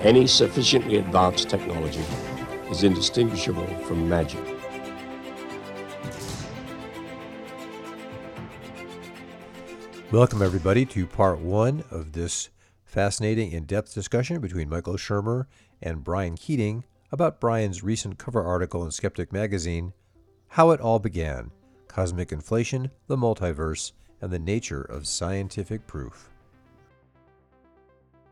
Any sufficiently advanced technology is indistinguishable from magic. Welcome, everybody, to part one of this fascinating, in depth discussion between Michael Shermer and Brian Keating about Brian's recent cover article in Skeptic magazine, How It All Began Cosmic Inflation, the Multiverse, and the Nature of Scientific Proof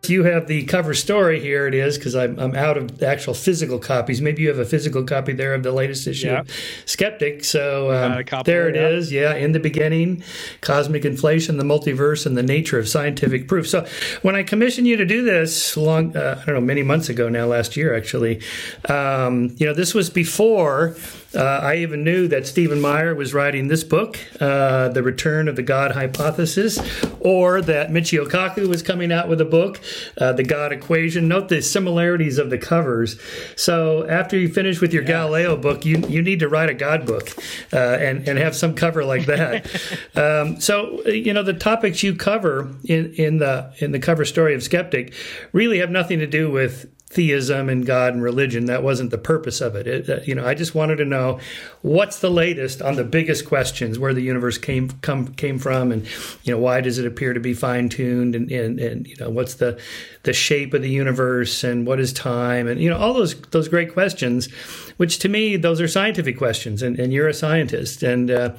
you have the cover story here it is because I'm, I'm out of actual physical copies maybe you have a physical copy there of the latest issue yep. skeptic so um, there it is. yeah in the beginning cosmic inflation the multiverse and the nature of scientific proof so when i commissioned you to do this long uh, i don't know many months ago now last year actually um, you know this was before uh, I even knew that Stephen Meyer was writing this book, uh, The Return of the God Hypothesis, or that Michio Kaku was coming out with a book, uh, The God Equation. Note the similarities of the covers. So after you finish with your yeah. Galileo book, you, you need to write a God book uh, and, and have some cover like that. um, so, you know, the topics you cover in, in, the, in the cover story of Skeptic really have nothing to do with theism and God and religion. That wasn't the purpose of it. it uh, you know, I just wanted to know what's the latest on the biggest questions, where the universe came come came from, and you know, why does it appear to be fine tuned, and, and and you know, what's the the shape of the universe, and what is time, and you know, all those those great questions which to me those are scientific questions and, and you're a scientist. And uh,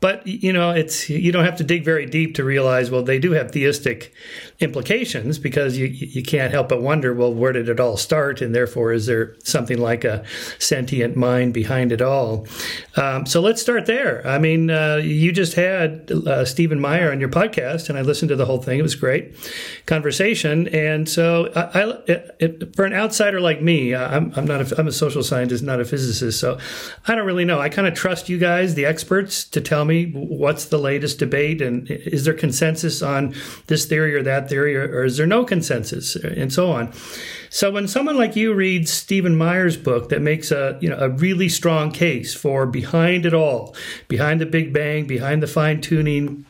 but you know it's you don't have to dig very deep to realize well they do have theistic implications because you you can't help but wonder well where did it all start? And therefore is there something like a sentient mind behind it all? Um, so let's start there. I mean uh, you just had uh, Stephen Meyer on your podcast and I listened to the whole thing. It was great conversation. And so I, I it, for an outsider like me I'm, I'm not a, I'm a social scientist not a physicist, so I don't really know. I kind of trust you guys, the experts, to tell me what's the latest debate and is there consensus on this theory or that theory, or, or is there no consensus, and so on. So when someone like you reads Stephen Meyer's book that makes a you know a really strong case for behind it all, behind the Big Bang, behind the fine tuning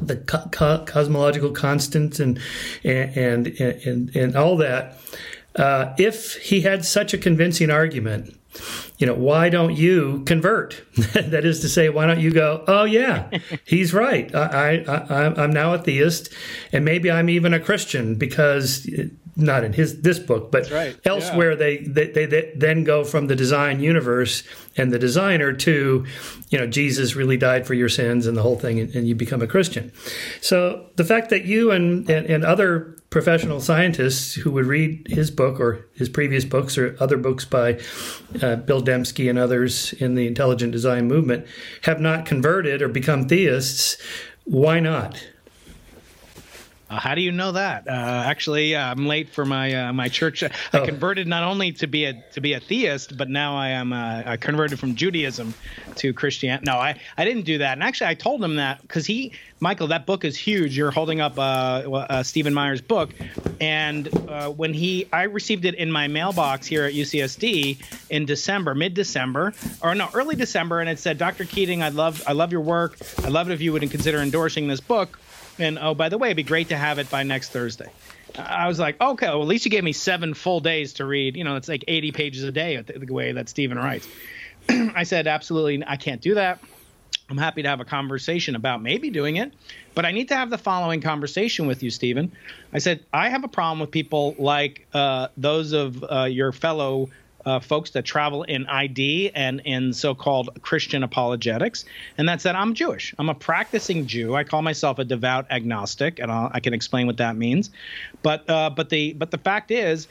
the co- co- cosmological constants and and and and, and all that. Uh, if he had such a convincing argument, you know, why don't you convert? that is to say, why don't you go, oh, yeah, he's right. I, I, I'm now a theist, and maybe I'm even a Christian because uh, not in his this book, but right. elsewhere yeah. they, they, they, they then go from the design universe and the designer to, you know, Jesus really died for your sins and the whole thing, and, and you become a Christian. So the fact that you and, and, and other professional scientists who would read his book or his previous books or other books by uh, Bill Dembski and others in the intelligent design movement have not converted or become theists. Why not? Uh, how do you know that? Uh, actually, uh, I'm late for my uh, my church. I oh. converted not only to be a to be a theist, but now I am uh, I converted from Judaism to Christianity. No, I, I didn't do that. And actually, I told him that because he Michael, that book is huge. You're holding up uh, Stephen Meyer's book, and when he I received it in my mailbox here at UCSD in December, mid December, or no, early December, and it said, Dr. Keating, I love I love your work. I love it if you would consider endorsing this book and oh, by the way, it'd be great to have it by next Thursday. I was like, okay, well, at least you gave me seven full days to read. You know, it's like 80 pages a day the way that Stephen writes. I said, absolutely, I can't do that. I'm happy to have a conversation about maybe doing it, but I need to have the following conversation with you, Stephen. I said, I have a problem with people like uh, those of uh, your fellow uh, folks that travel in ID and in so-called Christian apologetics, and that's that I'm Jewish. I'm a practicing Jew. I call myself a devout agnostic, and I'll, i can explain what that means. But uh, but the but the fact is,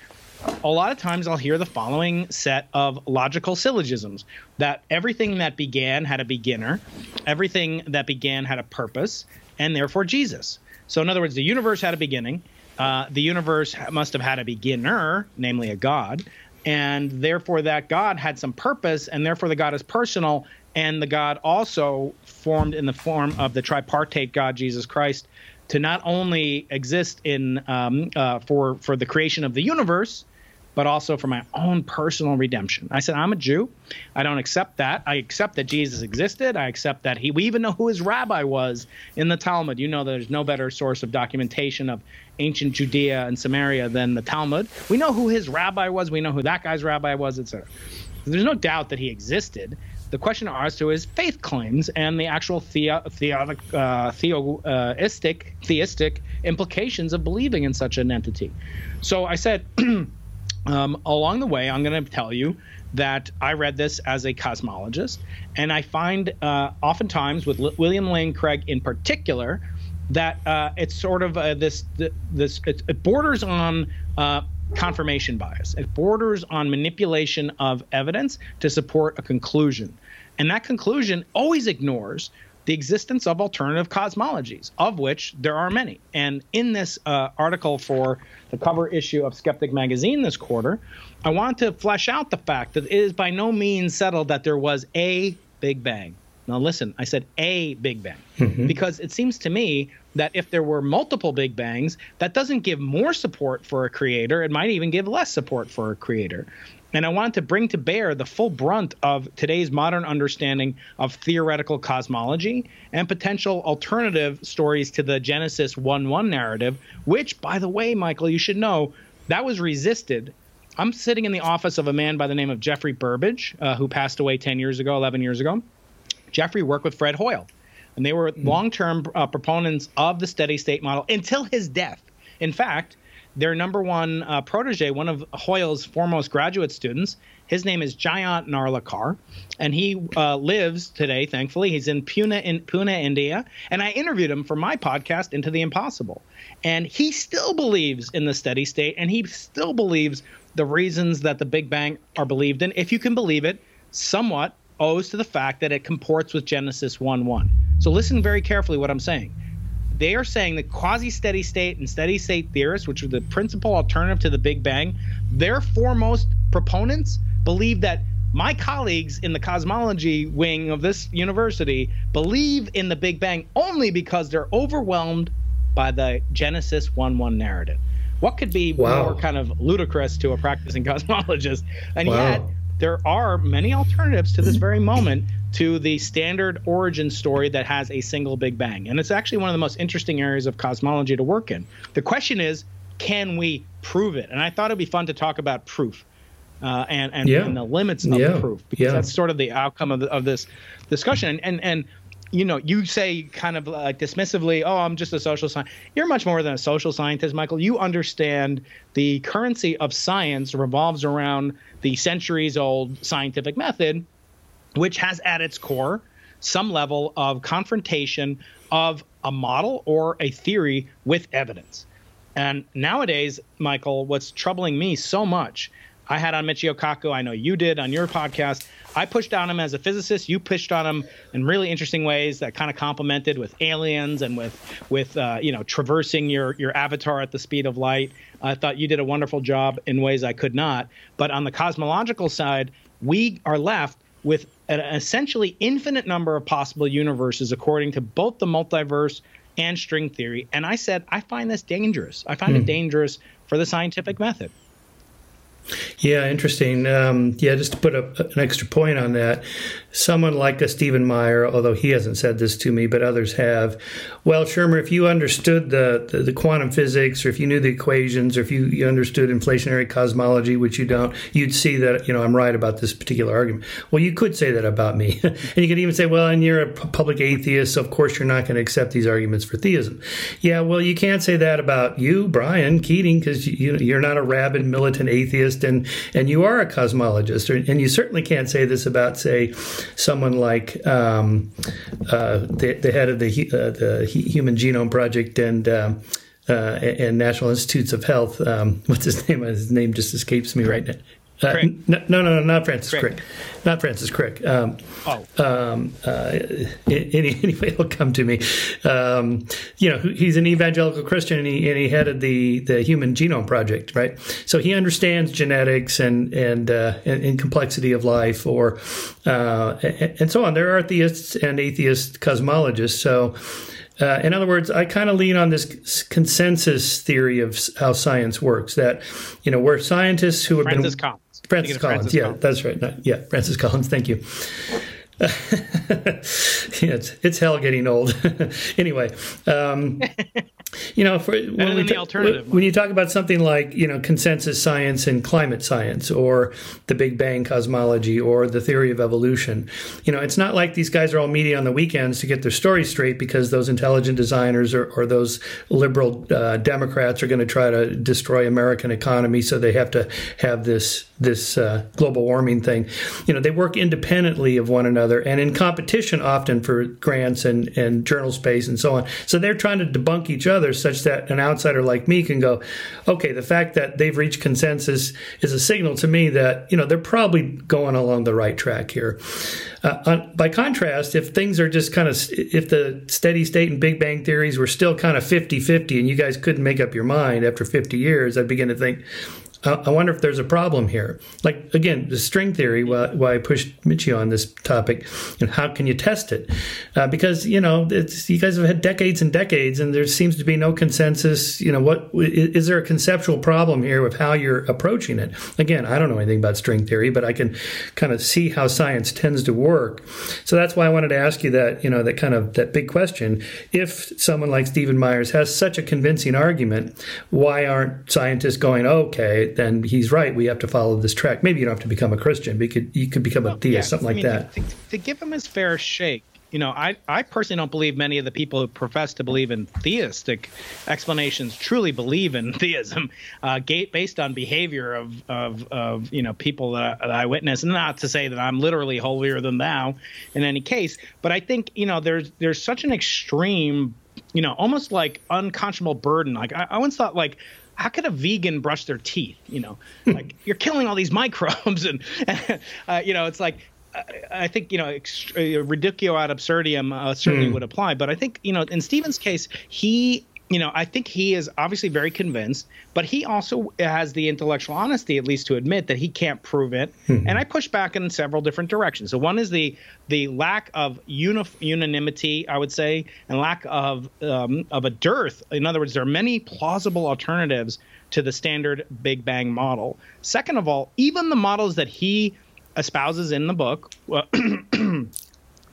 a lot of times I'll hear the following set of logical syllogisms that everything that began had a beginner, everything that began had a purpose, and therefore Jesus. So, in other words, the universe had a beginning. Uh, the universe must have had a beginner, namely a God and therefore that God had some purpose, and therefore the God is personal, and the God also formed in the form of the tripartite God Jesus Christ to not only exist in um, uh, for for the creation of the universe, but also for my own personal redemption. I said, I'm a Jew. I don't accept that. I accept that Jesus existed. I accept that he, we even know who his rabbi was in the Talmud. You know, there's no better source of documentation of ancient Judea and Samaria than the Talmud. We know who his rabbi was. We know who that guy's rabbi was, etc. There's no doubt that he existed. The question as to his faith claims and the actual theo, theodic, uh, theoistic, theistic implications of believing in such an entity. So I said, um, along the way, I'm going to tell you that I read this as a cosmologist, and I find uh, oftentimes with L- William Lane Craig in particular that uh, it's sort of uh, this this it, borders on uh, confirmation bias. It borders on manipulation of evidence to support a conclusion. And that conclusion always ignores the existence of alternative cosmologies, of which there are many. And in this uh, article for the cover issue of Skeptic Magazine this quarter, I want to flesh out the fact that it is by no means settled that there was a Big Bang. Now, listen, I said a Big Bang mm-hmm. because it seems to me that if there were multiple Big Bangs, that doesn't give more support for a creator. It might even give less support for a creator. And I wanted to bring to bear the full brunt of today's modern understanding of theoretical cosmology and potential alternative stories to the Genesis 1 1 narrative, which, by the way, Michael, you should know, that was resisted. I'm sitting in the office of a man by the name of Geoffrey Burbidge, uh, who passed away 10 years ago, 11 years ago. Jeffrey worked with Fred Hoyle, and they were mm-hmm. long term uh, proponents of the steady state model until his death. In fact, their number one uh, protege, one of Hoyle's foremost graduate students, his name is Jayant Narlikar, and he uh, lives today, thankfully. He's in Pune, in Pune, India. And I interviewed him for my podcast, Into the Impossible. And he still believes in the steady state, and he still believes the reasons that the Big Bang are believed in, if you can believe it, somewhat owes to the fact that it comports with Genesis 1 1. So listen very carefully what I'm saying. They are saying that quasi steady state and steady state theorists, which are the principal alternative to the Big Bang, their foremost proponents believe that my colleagues in the cosmology wing of this university believe in the Big Bang only because they're overwhelmed by the Genesis 1 1 narrative. What could be wow. more kind of ludicrous to a practicing cosmologist? And wow. yet, there are many alternatives to this very moment to the standard origin story that has a single Big Bang. And it's actually one of the most interesting areas of cosmology to work in. The question is, can we prove it? And I thought it'd be fun to talk about proof. Uh, and and, yeah. and, the limits of yeah. proof because yeah. that's sort of the outcome of, the, of this discussion and, and and you know you say kind of like dismissively oh i'm just a social scientist you're much more than a social scientist michael you understand the currency of science revolves around the centuries old scientific method which has at its core some level of confrontation of a model or a theory with evidence. And nowadays, Michael, what's troubling me so much, I had on Michio Kaku, I know you did on your podcast. I pushed on him as a physicist. You pushed on him in really interesting ways that kind of complemented with aliens and with with uh, you know traversing your your avatar at the speed of light. I thought you did a wonderful job in ways I could not. But on the cosmological side, we are left with an essentially infinite number of possible universes according to both the multiverse and string theory. And I said, I find this dangerous. I find it hmm. dangerous for the scientific method. Yeah, interesting. Um, yeah, just to put a, an extra point on that, someone like a Stephen Meyer, although he hasn't said this to me, but others have. Well, Shermer, if you understood the, the, the quantum physics, or if you knew the equations, or if you, you understood inflationary cosmology, which you don't, you'd see that you know I'm right about this particular argument. Well, you could say that about me, and you could even say, well, and you're a public atheist, so of course you're not going to accept these arguments for theism. Yeah, well, you can't say that about you, Brian Keating, because you, you're not a rabid militant atheist, and and you are a cosmologist, and you certainly can't say this about, say, someone like um, uh, the, the, head of the, uh, the Human Genome Project and um, uh, and National Institutes of Health. Um, what's his name? His name just escapes me right now. Uh, no, no, no, not Francis Crick. Crick. Not Francis Crick. Um, oh. Um, uh, any, anyway, he'll come to me. Um, you know, he's an evangelical Christian, and he, and he headed the, the Human Genome Project, right? So he understands genetics and and uh, and, and, complexity of life, or uh, and, so on. There are theists and atheist cosmologists. So Uh, in other words, I kind of lean on this consensus theory of how science works. That you know, we're scientists who have Francis been Collins. Francis Collins, Francis yeah, Collins. that's right. Not, yeah, Francis Collins. Thank you. yeah, it's, it's hell getting old. anyway, um, you know, for, when, we ta- when you talk about something like you know consensus science and climate science, or the Big Bang cosmology, or the theory of evolution, you know, it's not like these guys are all meeting on the weekends to get their story straight because those intelligent designers or, or those liberal uh, Democrats are going to try to destroy American economy, so they have to have this this uh, global warming thing. You know, they work independently of one another and in competition often for grants and and journal space and so on. So they're trying to debunk each other such that an outsider like me can go, okay, the fact that they've reached consensus is a signal to me that, you know, they're probably going along the right track here. Uh, on, by contrast, if things are just kind of, if the steady state and Big Bang theories were still kind of 50 50 and you guys couldn't make up your mind after 50 years, I'd begin to think, I wonder if there's a problem here. Like again, the string theory. Why, why I pushed Michio on this topic, and how can you test it? Uh, because you know you guys have had decades and decades, and there seems to be no consensus. You know, what is there a conceptual problem here with how you're approaching it? Again, I don't know anything about string theory, but I can kind of see how science tends to work. So that's why I wanted to ask you that. You know, that kind of that big question. If someone like Stephen Myers has such a convincing argument, why aren't scientists going, okay? Then he's right. We have to follow this track. Maybe you don't have to become a Christian. But you could you could become a theist, yeah, something I mean, like that. To, to, give him his fair shake, you know, I, I personally don't believe many of the people who profess to believe in theistic explanations truly believe in theism, uh, based on behavior of, of, of you know people that I, that I witness. And not to say that I'm literally holier than thou in any case, but I think you know there's there's such an extreme, you know, almost like unconscionable burden. Like I, I once thought like how could a vegan brush their teeth? You know, like you're killing all these microbes, and uh, you know, it's like I think you know uh, ridiculous ad absurdum uh, certainly mm. would apply, but I think you know in Stephen's case, he you know, I think he is obviously very convinced, but he also has the intellectual honesty, at least, to admit that he can't prove it. Mm-hmm. And I push back in several different directions. So one is the the lack of uni- unanimity, I would say, and lack of um, of a dearth. In other words, there are many plausible alternatives to the standard Big Bang model. Second of all, even the models that he espouses in the book, well,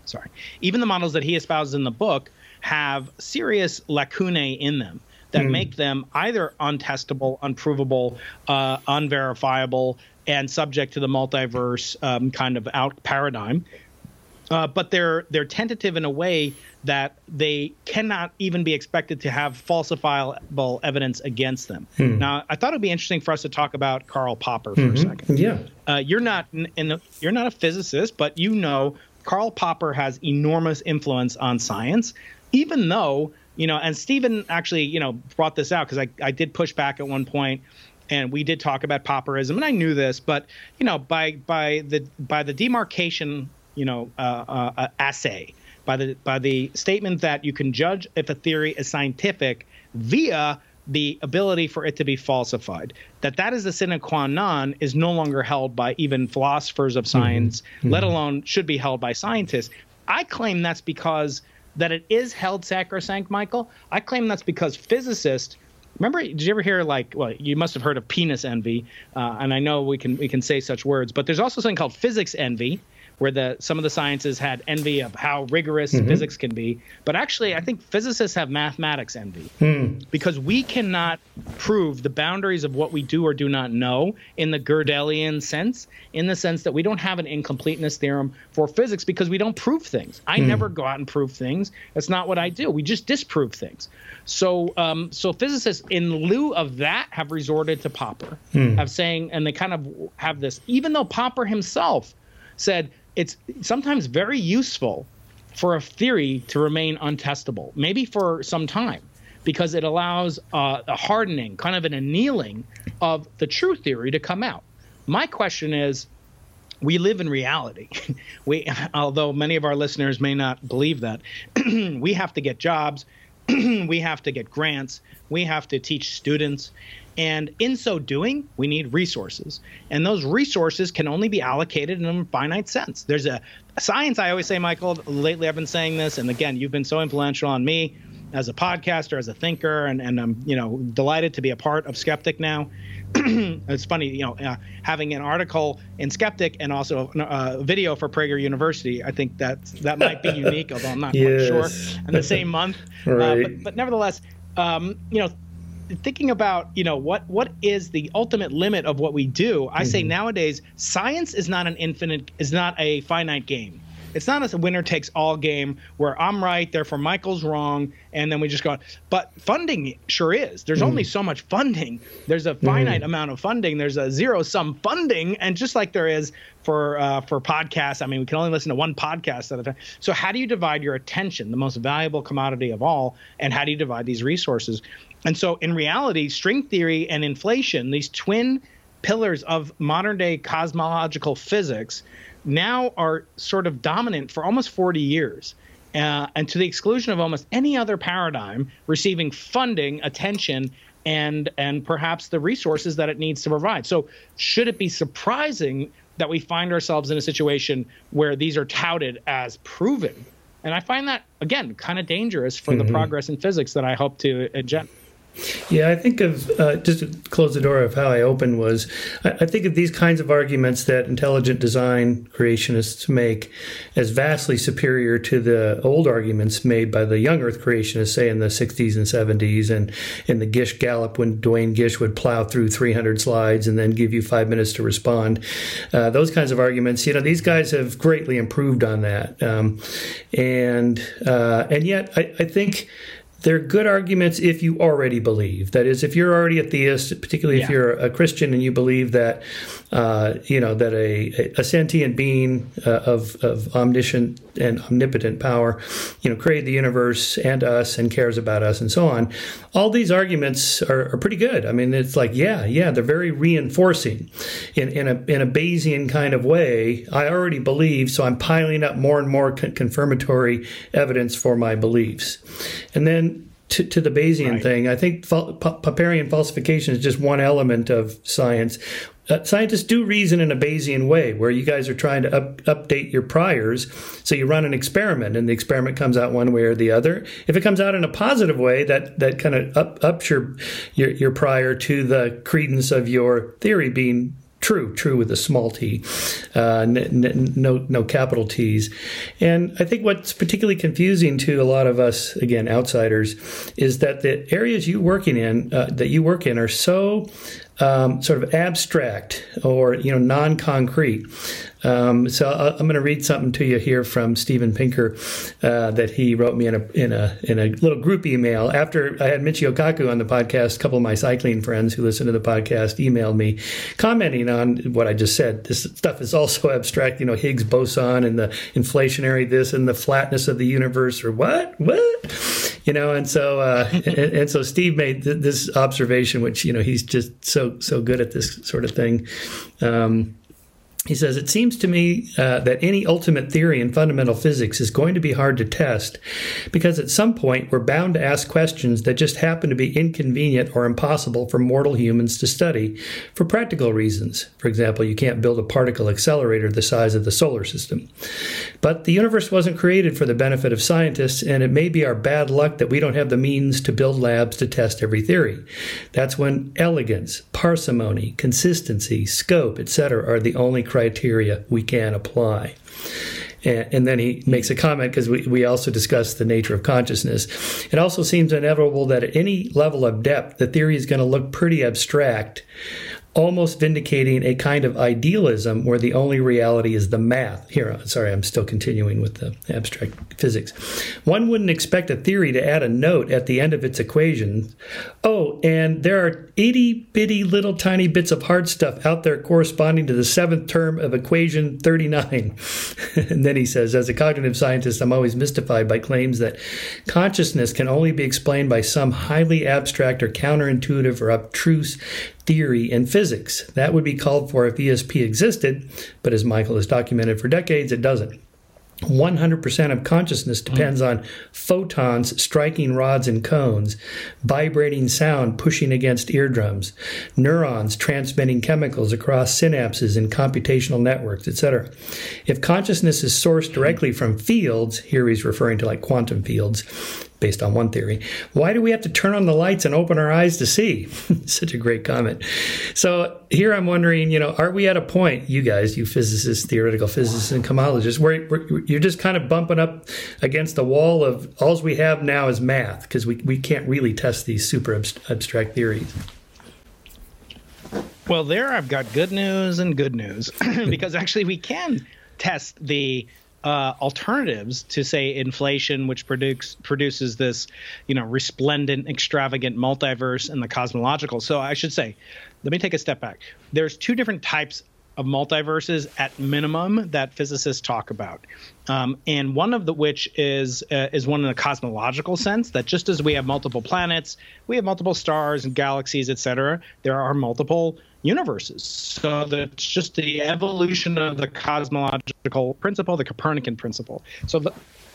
sorry, even the models that he espouses in the book have serious lacunae in them that mm. make them either untestable, unprovable, uh, unverifiable, and subject to the multiverse um, kind of out paradigm. Uh, but they're they're tentative in a way that they cannot even be expected to have falsifiable evidence against them. Hmm. Now, I thought it'd be interesting for us to talk about Karl Popper for mm-hmm. a second. Yeah, uh, you're not in the, you're not a physicist, but you know Karl Popper has enormous influence on science even though you know, and Stephen actually, you know, brought this out because I, I did push back at one point and we did talk about Popperism, and I knew this, but you know, by by the by the demarcation, you know, uh, uh, uh, assay, by the by the statement that you can judge if a theory is scientific via the ability for it to be falsified. That that is the sine qua non is no longer held by even philosophers of science, mm-hmm. let alone should be held by scientists. I claim that's because that it is held sacrosanct, Michael, I claim that's because physicists. Remember, did you ever hear like? Well, you must have heard of penis envy, uh, and I know we can we can say such words, but there's also something called physics envy, where the some of the sciences had envy of how rigorous mm-hmm. physics can be. But actually, I think physicists have mathematics envy mm. because we cannot prove the boundaries of what we do or do not know in the Gödelian sense, in the sense that we don't have an incompleteness theorem for physics because we don't prove things. I mm. never go out and prove things. That's not what I do. We just disprove things. So, um, so physicists, in lieu of that, have resorted to Popper, mm. of saying, and they kind of have this, even though Popper himself said it's sometimes very useful for a theory to remain untestable, maybe for some time, because it allows uh, a hardening, kind of an annealing of the true theory to come out. My question is we live in reality. we, although many of our listeners may not believe that, we have to get jobs. we have to get grants, we have to teach students. And in so doing, we need resources. And those resources can only be allocated in a finite sense. There's a science, I always say, Michael, lately I've been saying this. And again, you've been so influential on me as a podcaster, as a thinker, and, and I'm, you know, delighted to be a part of Skeptic now. it's funny, you know, uh, having an article in Skeptic and also a uh, video for Prager University. I think that that might be unique, although I'm not yes. quite sure. In the same month, right. uh, but, but nevertheless, um, you know, thinking about you know what what is the ultimate limit of what we do i mm-hmm. say nowadays science is not an infinite is not a finite game it's not a winner takes all game where I'm right, therefore Michael's wrong, and then we just go. But funding sure is. There's mm. only so much funding. There's a finite mm. amount of funding. There's a zero sum funding, and just like there is for uh, for podcasts, I mean, we can only listen to one podcast at a time. So how do you divide your attention, the most valuable commodity of all, and how do you divide these resources? And so, in reality, string theory and inflation, these twin pillars of modern day cosmological physics, now are sort of dominant for almost 40 years. Uh, and to the exclusion of almost any other paradigm receiving funding, attention, and and perhaps the resources that it needs to provide. So, should it be surprising that we find ourselves in a situation where these are touted as proven? And I find that again kind of dangerous for mm-hmm. the progress in physics that I hope to engender. Yeah, I think of uh, just to close the door of how I opened was I, I, think of these kinds of arguments that intelligent design creationists make as vastly superior to the old arguments made by the young Earth creationists, say in the 60s and 70s, and in the Gish Gallop when Duane Gish would plow through 300 slides and then give you five minutes to respond. Uh, those kinds of arguments, you know, these guys have greatly improved on that, um, and uh, and yet I, I think they're good arguments if you already believe. That is, if you're already a theist, particularly yeah. if you're a Christian and you believe that, uh, you know, that a, a sentient being uh, of, of omniscient and omnipotent power, you know, created the universe and us and cares about us and so on. All these arguments are, are pretty good. I mean, it's like, yeah, yeah, they're very reinforcing in, in, a, in a Bayesian kind of way. I already believe, so I'm piling up more and more con- confirmatory evidence for my beliefs. And then to, to the Bayesian right. thing. I think Popperian falsification is just one element of science. Uh, scientists do reason in a Bayesian way, where you guys are trying to up, update your priors. So you run an experiment, and the experiment comes out one way or the other. If it comes out in a positive way, that that kind of up, ups your, your your prior to the credence of your theory being true, true with a small t, uh, n- n- no no capital T's. And I think what's particularly confusing to a lot of us, again outsiders, is that the areas you working in uh, that you work in are so um, sort of abstract or you know non-concrete. Um, so I'm going to read something to you here from Steven Pinker uh, that he wrote me in a in a in a little group email after I had Michio Kaku on the podcast. A couple of my cycling friends who listen to the podcast emailed me commenting on what I just said. This stuff is also abstract, you know, Higgs boson and the inflationary this and the flatness of the universe or what what you know. And so uh, and, and, so Steve made th- this observation, which you know he's just so so good at this sort of thing. Um, he says, It seems to me uh, that any ultimate theory in fundamental physics is going to be hard to test because at some point we're bound to ask questions that just happen to be inconvenient or impossible for mortal humans to study for practical reasons. For example, you can't build a particle accelerator the size of the solar system. But the universe wasn't created for the benefit of scientists, and it may be our bad luck that we don't have the means to build labs to test every theory. That's when elegance, parsimony, consistency, scope, etc., are the only criteria we can apply. And, and then he makes a comment because we, we also discussed the nature of consciousness. It also seems inevitable that at any level of depth, the theory is going to look pretty abstract almost vindicating a kind of idealism where the only reality is the math. Here, uh, sorry, I'm still continuing with the abstract physics. One wouldn't expect a theory to add a note at the end of its equation. Oh, and there are itty bitty little tiny bits of hard stuff out there corresponding to the seventh term of equation 39. and then he says, as a cognitive scientist, I'm always mystified by claims that consciousness can only be explained by some highly abstract or counterintuitive or abstruse theory in physics. That would be called for if ESP existed, but as Michael has documented for decades, it doesn't. 100% of consciousness depends mm. on photons striking rods and cones, vibrating sound pushing against eardrums, neurons transmitting chemicals across synapses in computational networks, etc. If consciousness is sourced directly from fields, here he's referring to like quantum fields, based on one theory. Why do we have to turn on the lights and open our eyes to see? Such a great comment. So here I'm wondering, you know, are we at a point, you guys, you physicists, theoretical physicists, and cosmologists, where, where you're just kind of bumping up against the wall of all we have now is math because we, we can't really test these super abstract theories? Well, there I've got good news and good news because actually we can test the uh, alternatives to say inflation, which produce, produces this, you know, resplendent, extravagant multiverse in the cosmological. So I should say, let me take a step back. There's two different types of multiverses at minimum that physicists talk about, um, and one of the which is uh, is one in a cosmological sense that just as we have multiple planets, we have multiple stars and galaxies, etc. There are multiple universes. So that's just the evolution of the cosmological principle, the Copernican principle. So the,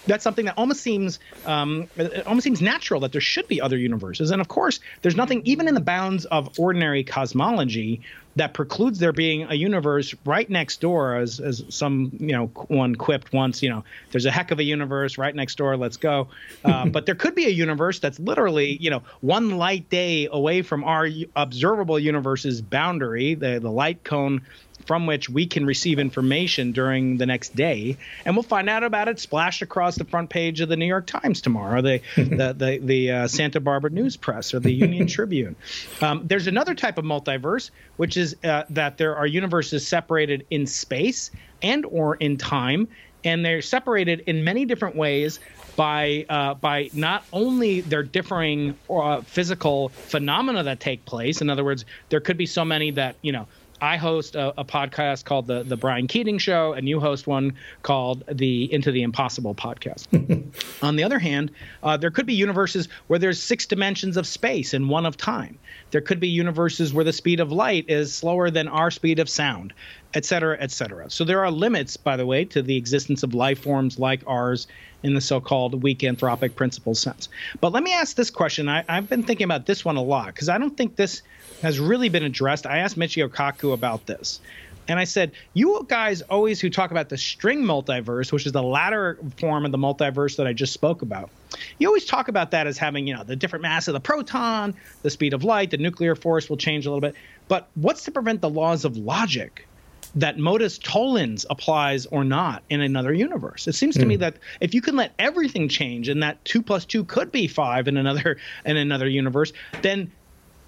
that's something that almost seems um, it almost seems natural that there should be other universes. And of course, there's nothing even in the bounds of ordinary cosmology that precludes there being a universe right next door, as as some you know one quipped once. You know, there's a heck of a universe right next door. Let's go. Uh, but there could be a universe that's literally you know one light day away from our observable universe's boundary, the the light cone from which we can receive information during the next day, and we'll find out about it splashed across the front page of the New York Times tomorrow, the the the, the uh, Santa Barbara News Press or the Union Tribune. Um, there's another type of multiverse, which is uh, that there are universes separated in space and or in time, and they're separated in many different ways by uh, by not only their differing uh, physical phenomena that take place. In other words, there could be so many that you know I host a, a, podcast called the the Brian Keating Show, and you host one called the Into the Impossible podcast. On the other hand, uh, there could be universes where there's six dimensions of space and one of time. There could be universes where the speed of light is slower than our speed of sound, et cetera, et cetera. So there are limits, by the way, to the existence of life forms like ours in the so-called weak anthropic principle sense. But let me ask this question. I, I've been thinking about this one a lot because I don't think this has really been addressed. I asked Michio Kaku about this. And I said, you guys always who talk about the string multiverse, which is the latter form of the multiverse that I just spoke about, you always talk about that as having, you know, the different mass of the proton, the speed of light, the nuclear force will change a little bit. But what's to prevent the laws of logic that modus tollens applies or not in another universe? It seems to me hmm. that if you can let everything change and that two plus two could be five in another in another universe, then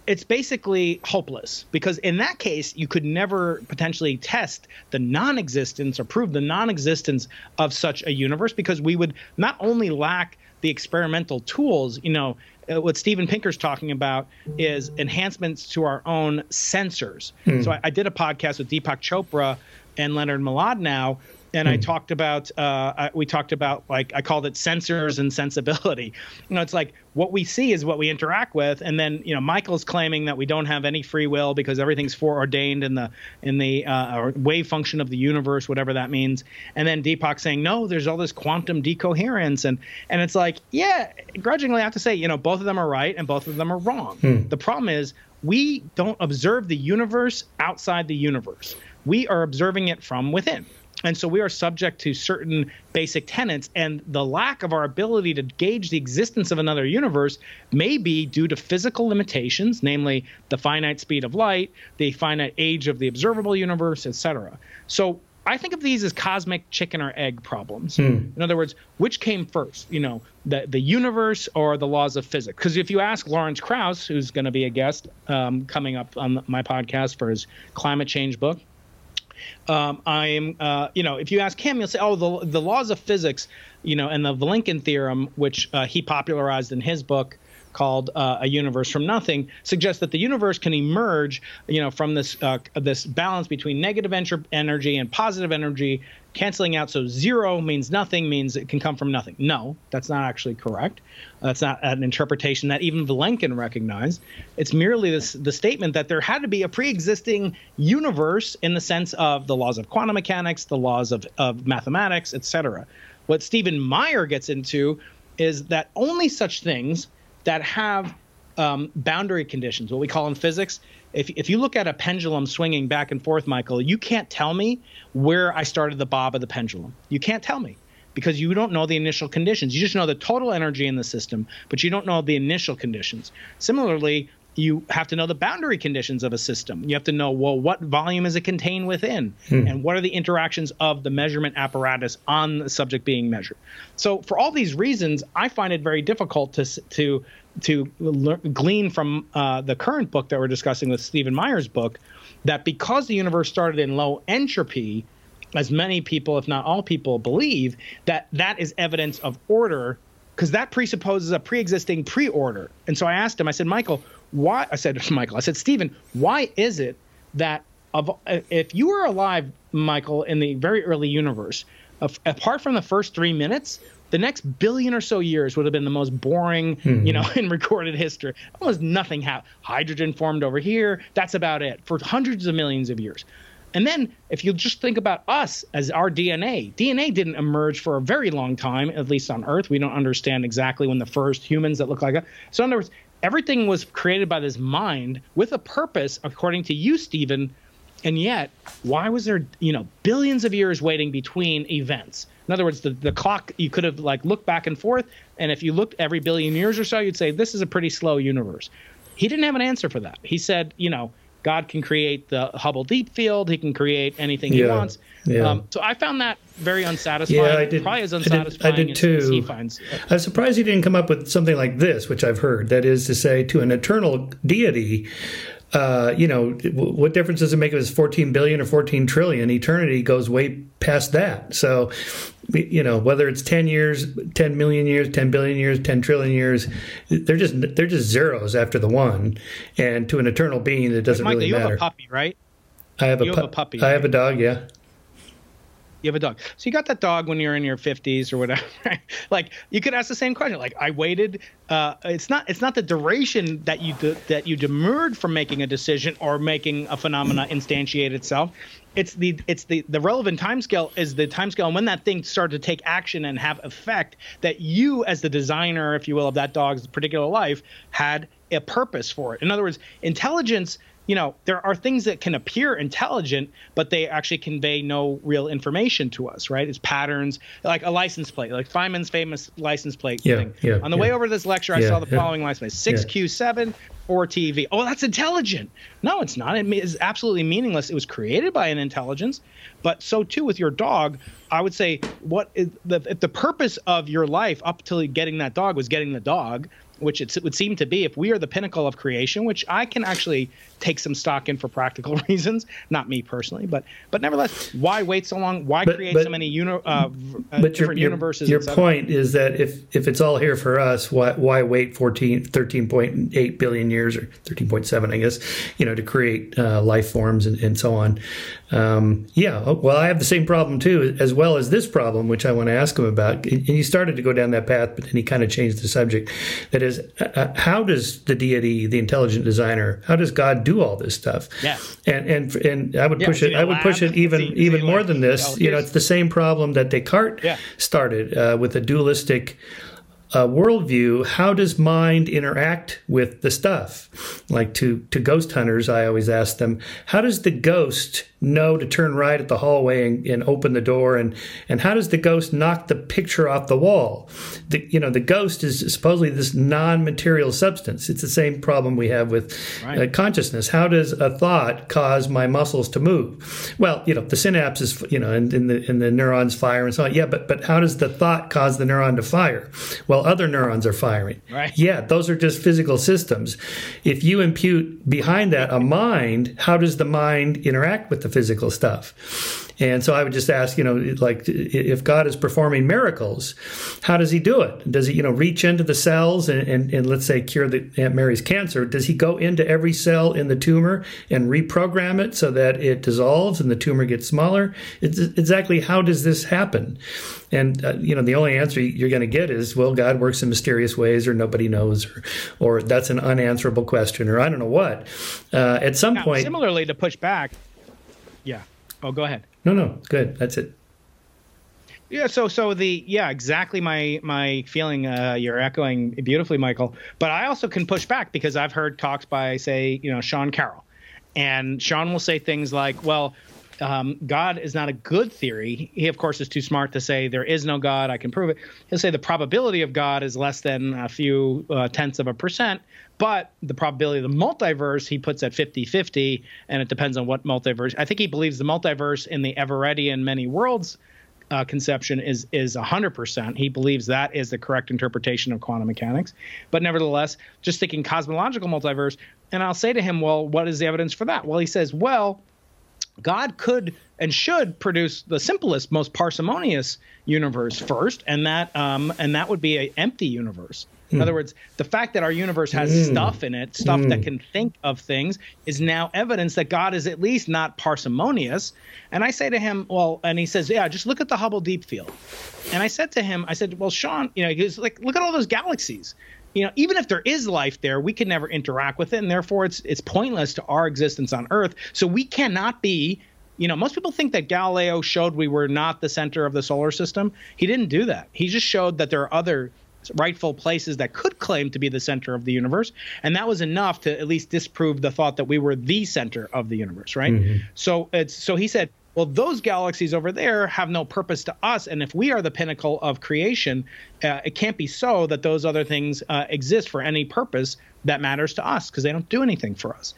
it's basically hopeless because in that case you could never potentially test the non-existence or prove the non-existence of such a universe because we would not only lack the experimental tools you know uh, what Steven Pinker's talking about is enhancements to our own sensors. Hmm. So I, I, did a podcast with Deepak Chopra and Leonard Mlodinow and I hmm. talked about uh, we talked about like I called it sensors and sensibility. You know, it's like what we see is what we interact with, and then you know Michael's claiming that we don't have any free will because everything's foreordained in the in the uh, wave function of the universe, whatever that means. And then Deepak saying no, there's all this quantum decoherence, and and it's like yeah, grudgingly I have to say you know both of them are right and both of them are wrong. Hmm. The problem is we don't observe the universe outside the universe. We are observing it from within. And so we are subject to certain basic tenets, and the lack of our ability to gauge the existence of another universe may be due to physical limitations, namely the finite speed of light, the finite age of the observable universe, etc. So I think of these as cosmic chicken or egg problems. Hmm. In other words, which came first, you know, the, the universe or the laws of physics? Because if you ask Lawrence Krauss, who's going to be a guest um, coming up on my podcast for his climate change book, um, I'm, uh, you know, if you ask him, he'll say, oh, the, the laws of physics, you know, and the Vilenkin theorem, which uh, he popularized in his book, called uh, a universe from nothing suggests that the universe can emerge you know from this uh, this balance between negative energy and positive energy canceling out so zero means nothing means it can come from nothing. No that's not actually correct. That's not an interpretation that even Vilenkin recognized. It's merely this the statement that there had to be a pre-existing universe in the sense of the laws of quantum mechanics the laws of, of mathematics etc what stephen meyer gets into is that only such things that have um, boundary conditions, what we call in physics. If, if you look at a pendulum swinging back and forth, Michael, you can't tell me where I started the bob of the pendulum. You can't tell me because you don't know the initial conditions. You just know the total energy in the system, but you don't know the initial conditions. Similarly, you have to know the boundary conditions of a system. You have to know, well, what volume is it contained within? Hmm. And what are the interactions of the measurement apparatus on the subject being measured? So, for all these reasons, I find it very difficult to, to, to glean from uh, the current book that we're discussing with Stephen Meyer's book that because the universe started in low entropy, as many people, if not all people, believe, that that is evidence of order because that presupposes a pre-existing pre-order. And so I asked him, I said, Michael, why I said Michael, I said Stephen, why is it that of if you were alive, Michael, in the very early universe, apart from the first three minutes, the next billion or so years would have been the most boring, mm-hmm. you know, in recorded history. Almost nothing happened. Hydrogen formed over here. That's about it for hundreds of millions of years. And then if you just think about us as our DNA, DNA didn't emerge for a very long time, at least on Earth. We don't understand exactly when the first humans that look like us. So in other words, everything was created by this mind with a purpose, according to you, Stephen. And yet, why was there, you know, billions of years waiting between events? In other words, the, the clock, you could have like looked back and forth. And if you looked every billion years or so, you'd say, this is a pretty slow universe. He didn't have an answer for that. He said, you know, God can create the Hubble Deep Field. He can create anything yeah, he wants. Yeah. Um, so I found that very unsatisfying. Yeah, I did, Probably as unsatisfying I did, I did too. As, he finds. I'm surprised he didn't come up with something like this, which I've heard. That is to say, to an eternal deity, uh, you know, what difference does it make if it's 14 billion or 14 trillion? Eternity goes way past that. So, you know, whether it's 10 years, 10 million years, 10 billion years, 10 trillion years, they're just they're just zeros after the one. And to an eternal being, it doesn't Michael, really matter. You have a puppy, right? I have, a, pu- have a, puppy. I have a dog. Yeah. You have a dog. So you got that dog when you're in your 50s or whatever. like you could ask the same question. Like I waited. Uh, it's not. It's not the duration that you de- that you demurred from making a decision or making a phenomena instantiate itself. It's the it's the the relevant timescale is the timescale and when that thing started to take action and have effect that you as the designer, if you will, of that dog's particular life had a purpose for it. In other words, intelligence you know, there are things that can appear intelligent, but they actually convey no real information to us, right? It's patterns, like a license plate, like Feynman's famous license plate yeah, thing. Yeah, On the yeah. way over to this lecture, I saw the following license plate 6Q7 for TV. Oh, that's intelligent. No, it's not. It is absolutely meaningless. It was created by an intelligence, but so too with your dog. I would say, what is the, if the purpose of your life up till getting that dog was getting the dog, which it would seem to be if we are the pinnacle of creation, which I can actually take some stock in for practical reasons, not me personally, but but nevertheless, why wait so long? Why but, create but, so many uni- uh, uh, different your, universes? Your point is that if if it's all here for us, why why wait 14, 13.8 billion years or 13.7, I guess, you know, to create uh, life forms and, and so on? Um, yeah, oh, well, I have the same problem too, as well as this problem, which I want to ask him about. And he started to go down that path, but then he kind of changed the subject. That is, uh, uh, how does the deity, the intelligent designer, how does God do all this stuff? Yeah, and and and I would yeah, push it. I would lab, push it even see, even see more than this. You know, it's the same problem that Descartes yeah. started uh, with a dualistic uh, worldview, how does mind interact with the stuff? Like to, to ghost hunters, I always ask them, how does the ghost know to turn right at the hallway and, and, open the door. And and how does the ghost knock the picture off the wall? The you know the ghost is supposedly this non-material substance. It's the same problem we have with right. uh, consciousness. How does a thought cause my muscles to move? Well you know the synapses you know and, and the and the neurons fire and so on. Yeah but but how does the thought cause the neuron to fire? Well other neurons are firing. Right. Yeah those are just physical systems. If you impute behind that a mind how does the mind interact with the physical stuff. And so I would just ask, you know, like if God is performing miracles, how does he do it? Does he, you know, reach into the cells and, and, and let's say cure the Aunt Mary's cancer? Does he go into every cell in the tumor and reprogram it so that it dissolves and the tumor gets smaller? It's exactly how does this happen? And uh, you know, the only answer you're going to get is, well, God works in mysterious ways, or nobody knows, or, or that's an unanswerable question, or I don't know what. Uh, at some now, point, similarly, to push back. Oh, go ahead. No, no, good. That's it. Yeah, so so the yeah, exactly my my feeling. Uh, you're echoing beautifully, Michael. But I also can push back because I've heard talks by say you know Sean Carroll, and Sean will say things like, "Well, um, God is not a good theory. He, of course, is too smart to say there is no God. I can prove it. He'll say the probability of God is less than a few uh, tenths of a percent, but the probability of the multiverse he puts at 50 50, and it depends on what multiverse. I think he believes the multiverse in the Everettian many worlds uh, conception is is 100%. He believes that is the correct interpretation of quantum mechanics. But nevertheless, just thinking cosmological multiverse, and I'll say to him, well, what is the evidence for that? Well, he says, well, God could and should produce the simplest, most parsimonious universe first, and that um, and that would be an empty universe. In mm. other words, the fact that our universe has mm. stuff in it, stuff mm. that hmm. can think of things, is now evidence that God is at least not parsimonious. And I say to him, well, and he says, yeah, just look at the Hubble Deep Field. And I said to him, I said, well, Sean, you know, he's like, look at all those galaxies. You know, even if there is life there, we can never interact with it, and therefore it's it's pointless to our existence on Earth. So we cannot be you know, most people think that Galileo showed we were not the center of the solar system. He didn't do that. He just showed that there are other rightful places that could claim to be the center of the universe and that was enough to at least disprove the thought that we were the center of the universe right mm-hmm. so it's so he said well those galaxies over there have no purpose to us and if we are the pinnacle of creation uh, it can't be so that those other things uh, exist for any purpose that matters to us because they don't do anything for us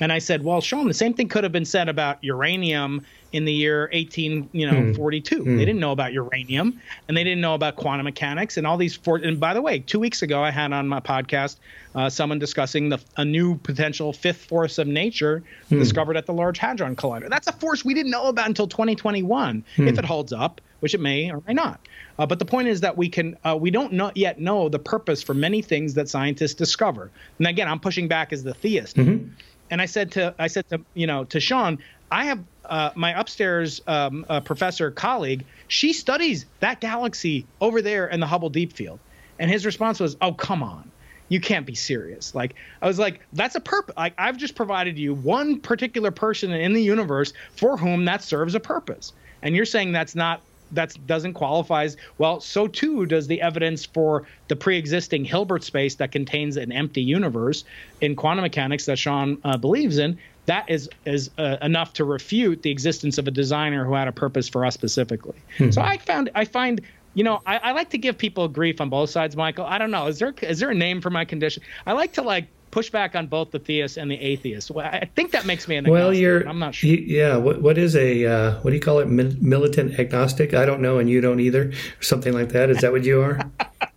and I said, well, Sean, the same thing could have been said about uranium in the year 18, you know, mm. 42. Mm. They didn't know about uranium and they didn't know about quantum mechanics and all these. For- and by the way, two weeks ago, I had on my podcast uh, someone discussing the a new potential fifth force of nature mm. discovered at the Large Hadron Collider. That's a force we didn't know about until 2021, if it holds up, which it may or may not. Uh, but the point is that we can uh, we don't know, yet know the purpose for many things that scientists discover. And again, I'm pushing back as the theist. Mm-hmm and I said to I said to you know to Sean, I have uh, my upstairs um, uh, professor colleague. She studies that galaxy over there in the Hubble Deep Field, and his response was, "Oh, come on." You can't be serious. Like I was like, that's a purpose. Like I've just provided you one particular person in the universe for whom that serves a purpose, and you're saying that's not that doesn't qualify as well. So too does the evidence for the pre-existing Hilbert space that contains an empty universe in quantum mechanics that Sean uh, believes in. That is is uh, enough to refute the existence of a designer who had a purpose for us specifically. Mm-hmm. So I found I find you know I, I like to give people grief on both sides, Michael. I don't know is there is there a name for my condition? I like to like push back on both the theists and the atheists. Well, I think that makes me an agnostic. Well, you're. I'm not sure. You, yeah. What What is a uh, what do you call it? Militant agnostic? I don't know, and you don't either, or something like that. Is that what you are?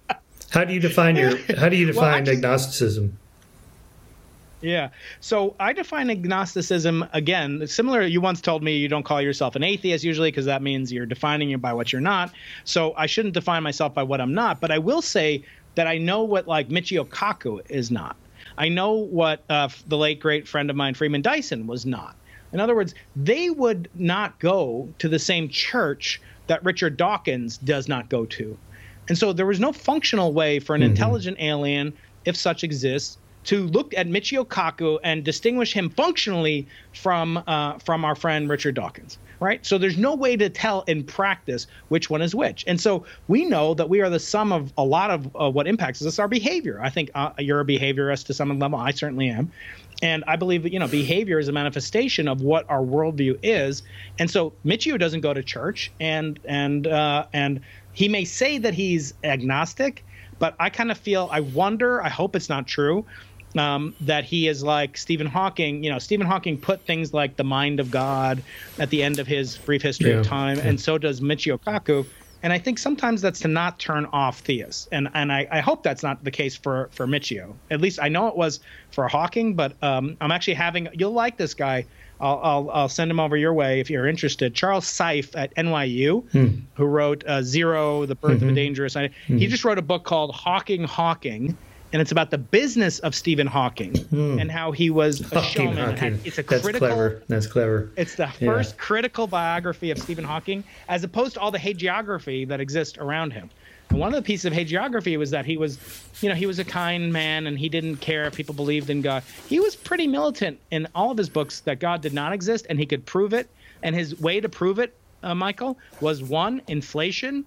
how do you define your How do you define well, agnosticism? Yeah. So I define agnosticism again, similar. You once told me you don't call yourself an atheist usually because that means you're defining it by what you're not. So I shouldn't define myself by what I'm not. But I will say that I know what like Michio Kaku is not. I know what uh, the late great friend of mine, Freeman Dyson, was not. In other words, they would not go to the same church that Richard Dawkins does not go to. And so there was no functional way for an mm-hmm. intelligent alien, if such exists, to look at Michio Kaku and distinguish him functionally from uh, from our friend Richard Dawkins right? So there's no way to tell in practice which one is which. And so we know that we are the sum of a lot of uh, what impacts us our behavior. I think uh, you're a behaviorist to some level. I certainly am. And I believe that, you know, behavior is a manifestation of what our worldview is. And so Michio doesn't go to church and, and, uh, and he may say that he's agnostic, but I kind of feel, I wonder, I hope it's not true, um, that he is like Stephen Hawking. You know, Stephen Hawking put things like the mind of God at the end of his brief history yeah. of time, and so does Michio Kaku. And I think sometimes that's to not turn off theists. And and I, I hope that's not the case for for Michio. At least I know it was for Hawking, but um, I'm actually having you'll like this guy. I'll, I'll, I'll, send him over your way if you're interested. Charles Seife at NYU, hmm. who wrote uh, Zero, The Birth mm-hmm. of a mm-hmm. Dangerous. Hmm. He just wrote a book called Hawking Hawking, and it's about the business of Stephen Hawking mm. and how he was a Hawking, showman. Hawking. It's a That's critical. Clever. That's clever. It's the first critical biography of Stephen Hawking, as opposed to all the hagiography that exists around him. And one of the pieces of hagiography was that he was, you know, he was a kind man and he didn't care if people believed in God. He was pretty militant in all of his books that God did not exist and he could prove it. And his way to prove it, uh, Michael, was one, inflation,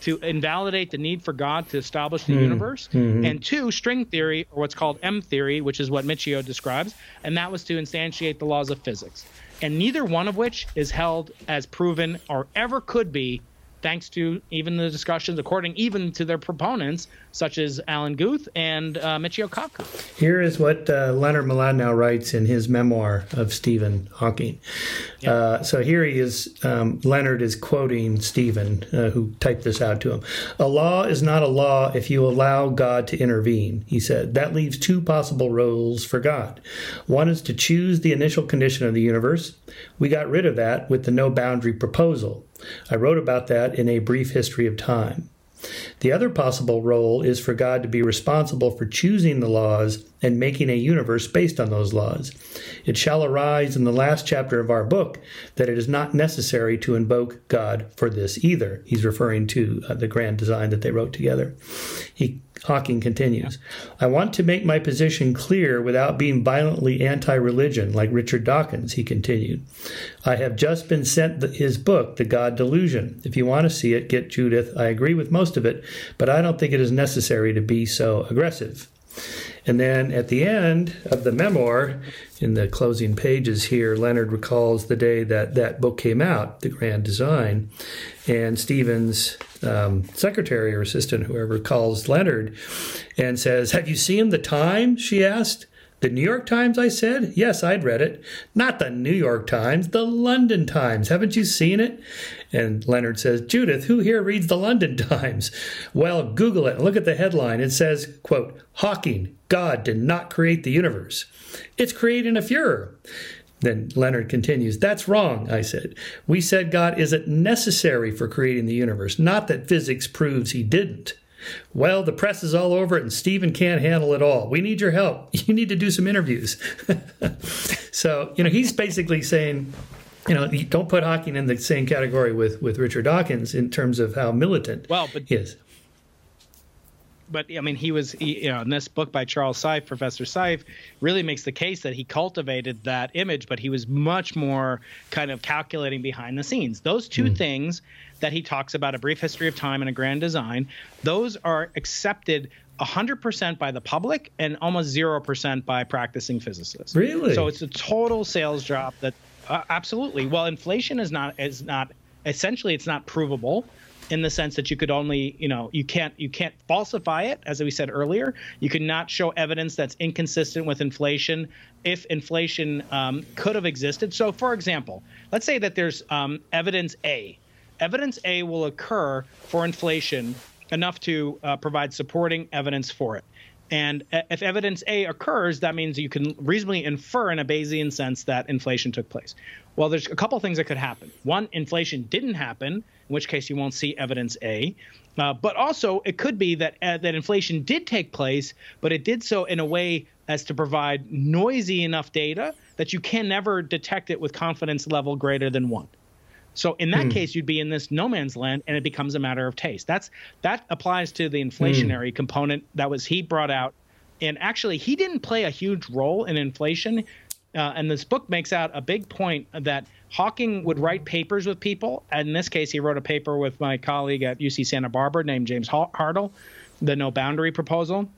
to invalidate the need for God to establish the mm. universe, mm-hmm. and two, string theory, or what's called M theory, which is what Michio describes, and that was to instantiate the laws of physics. And neither one of which is held as proven or ever could be thanks to even the discussions, according even to their proponents, such as Alan Guth and uh, Michio Kaku. Here is what uh, Leonard Mlodinow writes in his memoir of Stephen Hawking. Yep. Uh, so here he is, um, Leonard is quoting Stephen, uh, who typed this out to him. A law is not a law if you allow God to intervene, he said. That leaves two possible roles for God. One is to choose the initial condition of the universe. We got rid of that with the no boundary proposal. I wrote about that in A Brief History of Time. The other possible role is for God to be responsible for choosing the laws and making a universe based on those laws. It shall arise in the last chapter of our book that it is not necessary to invoke God for this either. He's referring to uh, the grand design that they wrote together. He Hawking continues, I want to make my position clear without being violently anti religion like Richard Dawkins, he continued. I have just been sent the, his book, The God Delusion. If you want to see it, get Judith. I agree with most of it, but I don't think it is necessary to be so aggressive. And then at the end of the memoir, in the closing pages here, Leonard recalls the day that that book came out, The Grand Design. And Stephen's um, secretary or assistant, whoever, calls Leonard and says, Have you seen the time? She asked. The New York Times, I said. Yes, I'd read it. Not the New York Times, the London Times. Haven't you seen it? And Leonard says, Judith, who here reads the London Times? Well, Google it and look at the headline. It says, quote, Hawking, God did not create the universe. It's creating a furor. Then Leonard continues, That's wrong, I said. We said God isn't necessary for creating the universe, not that physics proves he didn't. Well, the press is all over it, and Stephen can't handle it all. We need your help. You need to do some interviews. so, you know, he's basically saying, you know, you don't put Hawking in the same category with, with Richard Dawkins in terms of how militant well, but, he is but I mean, he was, he, you know, in this book by Charles Seife, Professor Seife, really makes the case that he cultivated that image, but he was much more kind of calculating behind the scenes. Those two mm. things that he talks about, a brief history of time and a grand design, those are accepted 100% by the public and almost 0% by practicing physicists. Really? So it's a total sales job that uh, absolutely. Well, inflation is not is not essentially it's not provable in the sense that you could only, you know, you can't you can't falsify it, as we said earlier. You could not show evidence that's inconsistent with inflation if inflation um, could have existed. So, for example, let's say that there's um, evidence A. Evidence A will occur for inflation enough to uh, provide supporting evidence for it. And if evidence A occurs, that means you can reasonably infer in a Bayesian sense that inflation took place. Well, there's a couple things that could happen. One, inflation didn't happen, in which case you won't see evidence A. Uh, but also, it could be that uh, that inflation did take place, but it did so in a way as to provide noisy enough data that you can never detect it with confidence level greater than one. So in that hmm. case, you'd be in this no man's land, and it becomes a matter of taste. That's that applies to the inflationary hmm. component that was he brought out, and actually he didn't play a huge role in inflation. Uh, and this book makes out a big point that Hawking would write papers with people. And in this case, he wrote a paper with my colleague at UC Santa Barbara named James Hartle, the No Boundary Proposal.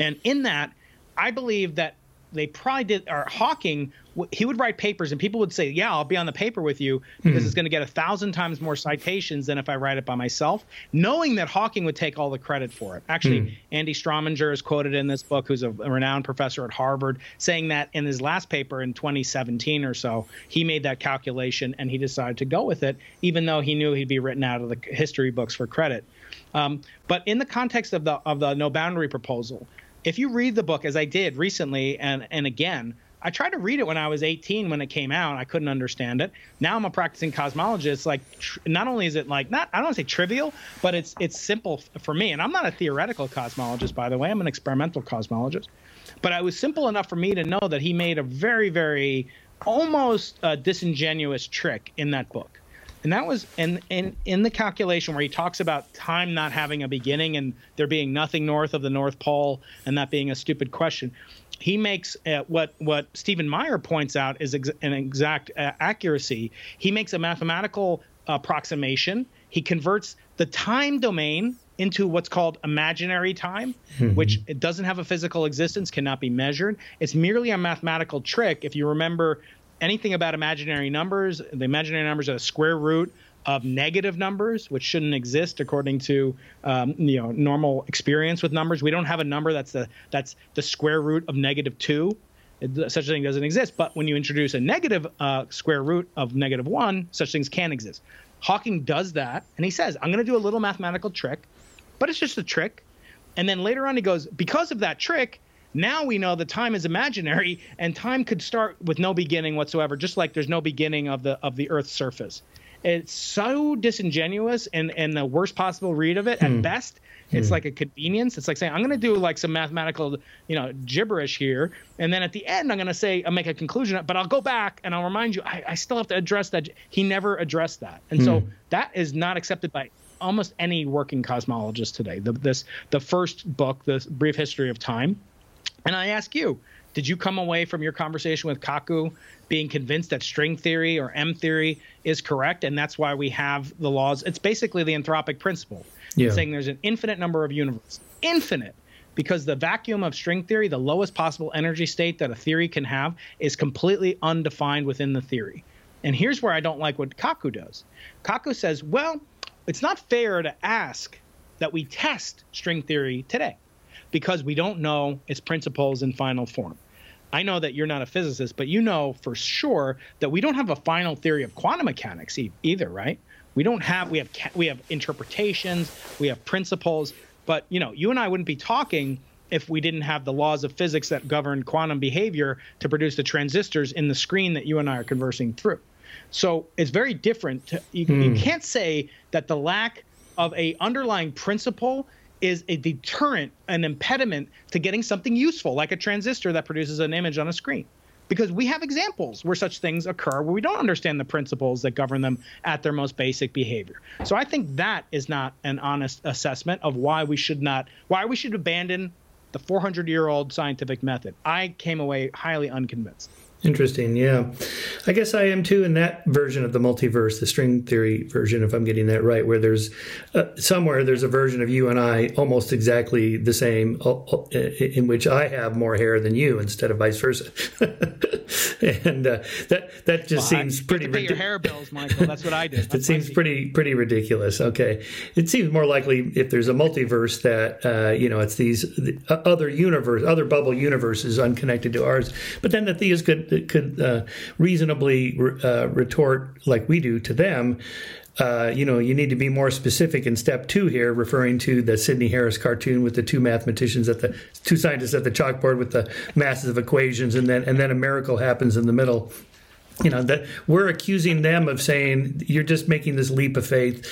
And in that, I believe that they probably did. Or Hawking, he would write papers, and people would say, "Yeah, I'll be on the paper with you because mm it's going to get a thousand times more citations than if I write it by myself," knowing that Hawking would take all the credit for it. Actually, mm Andy Strominger is quoted in this book, who's a, a renowned professor at Harvard, saying that in his last paper in 2017 or so, he made that calculation and he decided to go with it, even though he knew he'd be written out of the history books for credit. Um, but in the context of the of the no boundary proposal, if you read the book as I did recently and and again, I tried to read it when I was 18 when it came out. I couldn't understand it. Now I'm a practicing cosmologist. Like, tr- not only is it like not I don't want to say trivial, but it's it's simple f- for me. And I'm not a theoretical cosmologist, by the way. I'm an experimental cosmologist. But it was simple enough for me to know that he made a very very almost uh, disingenuous trick in that book and that was in, in in the calculation where he talks about time not having a beginning and there being nothing north of the North Pole and that being a stupid question. He makes uh, what what Stephen Meyer points out is ex- an exact uh, accuracy. He makes a mathematical approximation. He converts the time domain into what's called imaginary time, mm-hmm. which it doesn't have a physical existence, cannot be measured. It's merely a mathematical trick. If you remember anything about imaginary numbers. The imaginary numbers are the square root of negative numbers, which shouldn't exist according to um, you know normal experience with numbers. We don't have a number that's the that's the square root of negative two. It, such a thing doesn't exist. But when you introduce a negative uh, square root of negative one, such things can exist. Hawking does that, and he says, "I'm going to do a little mathematical trick, but it's just a trick." And then later on, he goes, "Because of that trick, now we know that time is imaginary and time could start with no beginning whatsoever, just like there's no beginning of the of the Earth's surface. It's so disingenuous and and the worst possible read of it at hmm. best. It's hmm. like a convenience. It's like saying I'm going to do like some mathematical, you know, gibberish here, and then at the end I'm going to say I'll make a conclusion, but I'll go back and I'll remind you I, I still have to address that. He never addressed that, and so hmm. that is not accepted by almost any working cosmologist today. The, this the first book, the brief history of time and I ask you, did you come away from your conversation with Kaku being convinced that string theory or M theory is correct? And that's why we have the laws. It's basically the anthropic principle, yeah. saying there's an infinite number of universes, infinite, because the vacuum of string theory, the lowest possible energy state that a theory can have, is completely undefined within the theory. And here's where I don't like what Kaku does. Kaku says, well, it's not fair to ask that we test string theory today because we don't know its principles in final form. I know that you're not a physicist, but you know for sure that we don't have a final theory of quantum mechanics e- either, right? We don't have we have we have interpretations, we have principles, but you know, you and I wouldn't be talking if we didn't have the laws of physics that govern quantum behavior to produce the transistors in the screen that you and I are conversing through. So it's very different. To, you, you hmm. can't say that the lack of a underlying principle is a deterrent, an impediment to getting something useful, like a transistor that produces an image on a screen. Because we have examples where such things occur where we don't understand the principles that govern them at their most basic behavior. So I think that is not an honest assessment of why we should not, why we should abandon the 400 year old scientific method. I came away highly unconvinced. Interesting. Yeah. I guess I am too in that version of the multiverse, the string theory version, if I'm getting that right, where there's uh, somewhere there's a version of you and I almost exactly the same, uh, uh in which I have more hair than you instead of vice versa. and uh, that that just well, seems I, pretty. ridiculous. your hair bills, Michael. That's what I did. it seems pretty pretty ridiculous. Okay, it seems more likely if there's a multiverse that uh, you know it's these other universe, other bubble universes unconnected to ours, but then the theists could could uh, reasonably uh, retort like we do to them. Uh, you know, you need to be more specific in step two here, referring to the Sidney Harris cartoon with the two mathematicians at the two scientists at the chalkboard with the masses of equations, and then and then a miracle happens in the middle you know that we're accusing them of saying you're just making this leap of faith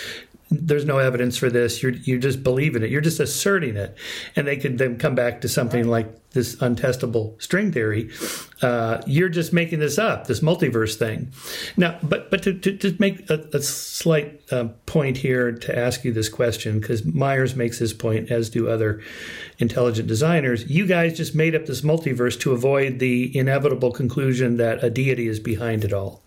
there's no evidence for this. You're you just believing it. You're just asserting it, and they could then come back to something like this untestable string theory. Uh, you're just making this up, this multiverse thing. Now, but but to, to, to make a, a slight uh, point here to ask you this question, because Myers makes this point, as do other intelligent designers. You guys just made up this multiverse to avoid the inevitable conclusion that a deity is behind it all.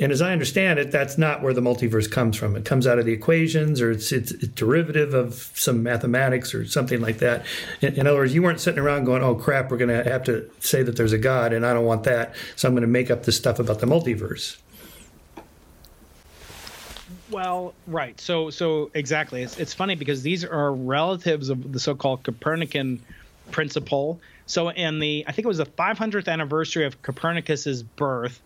And as I understand it, that's not where the multiverse comes from. It comes out of the equations, or it's, it's derivative of some mathematics or something like that. In, in other words, you weren't sitting around going, "Oh crap, we're going to have to say that there's a God, and I don't want that, so I'm going to make up this stuff about the multiverse." Well, right. So, so exactly. It's it's funny because these are relatives of the so-called Copernican principle. So, in the I think it was the 500th anniversary of Copernicus's birth,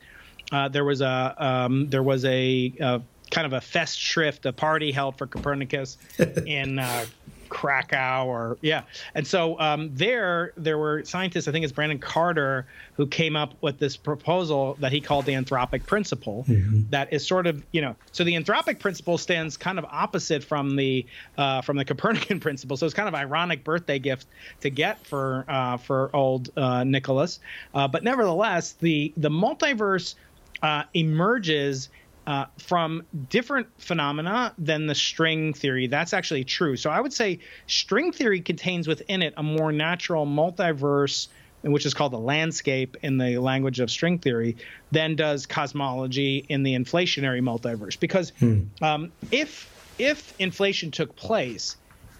uh, there was a um, there was a, a, kind of a festschrift, a party held for Copernicus in uh, Krakow or yeah. And so um, there there were scientists, I think it's Brandon Carter, who came up with this proposal that he called the anthropic principle. Mm-hmm. That is sort of you know so the anthropic principle stands kind of opposite from the uh, from the Copernican principle. So it's kind of ironic birthday gift to get for uh, for old uh, Nicholas. Uh, but nevertheless, the the multiverse uh, emerges uh, from different phenomena than the string theory. That's actually true. So I would say string theory contains within it a more natural multiverse, which is called the landscape in the language of string theory, than does cosmology in the inflationary multiverse. Because hmm. um, if if inflation took place,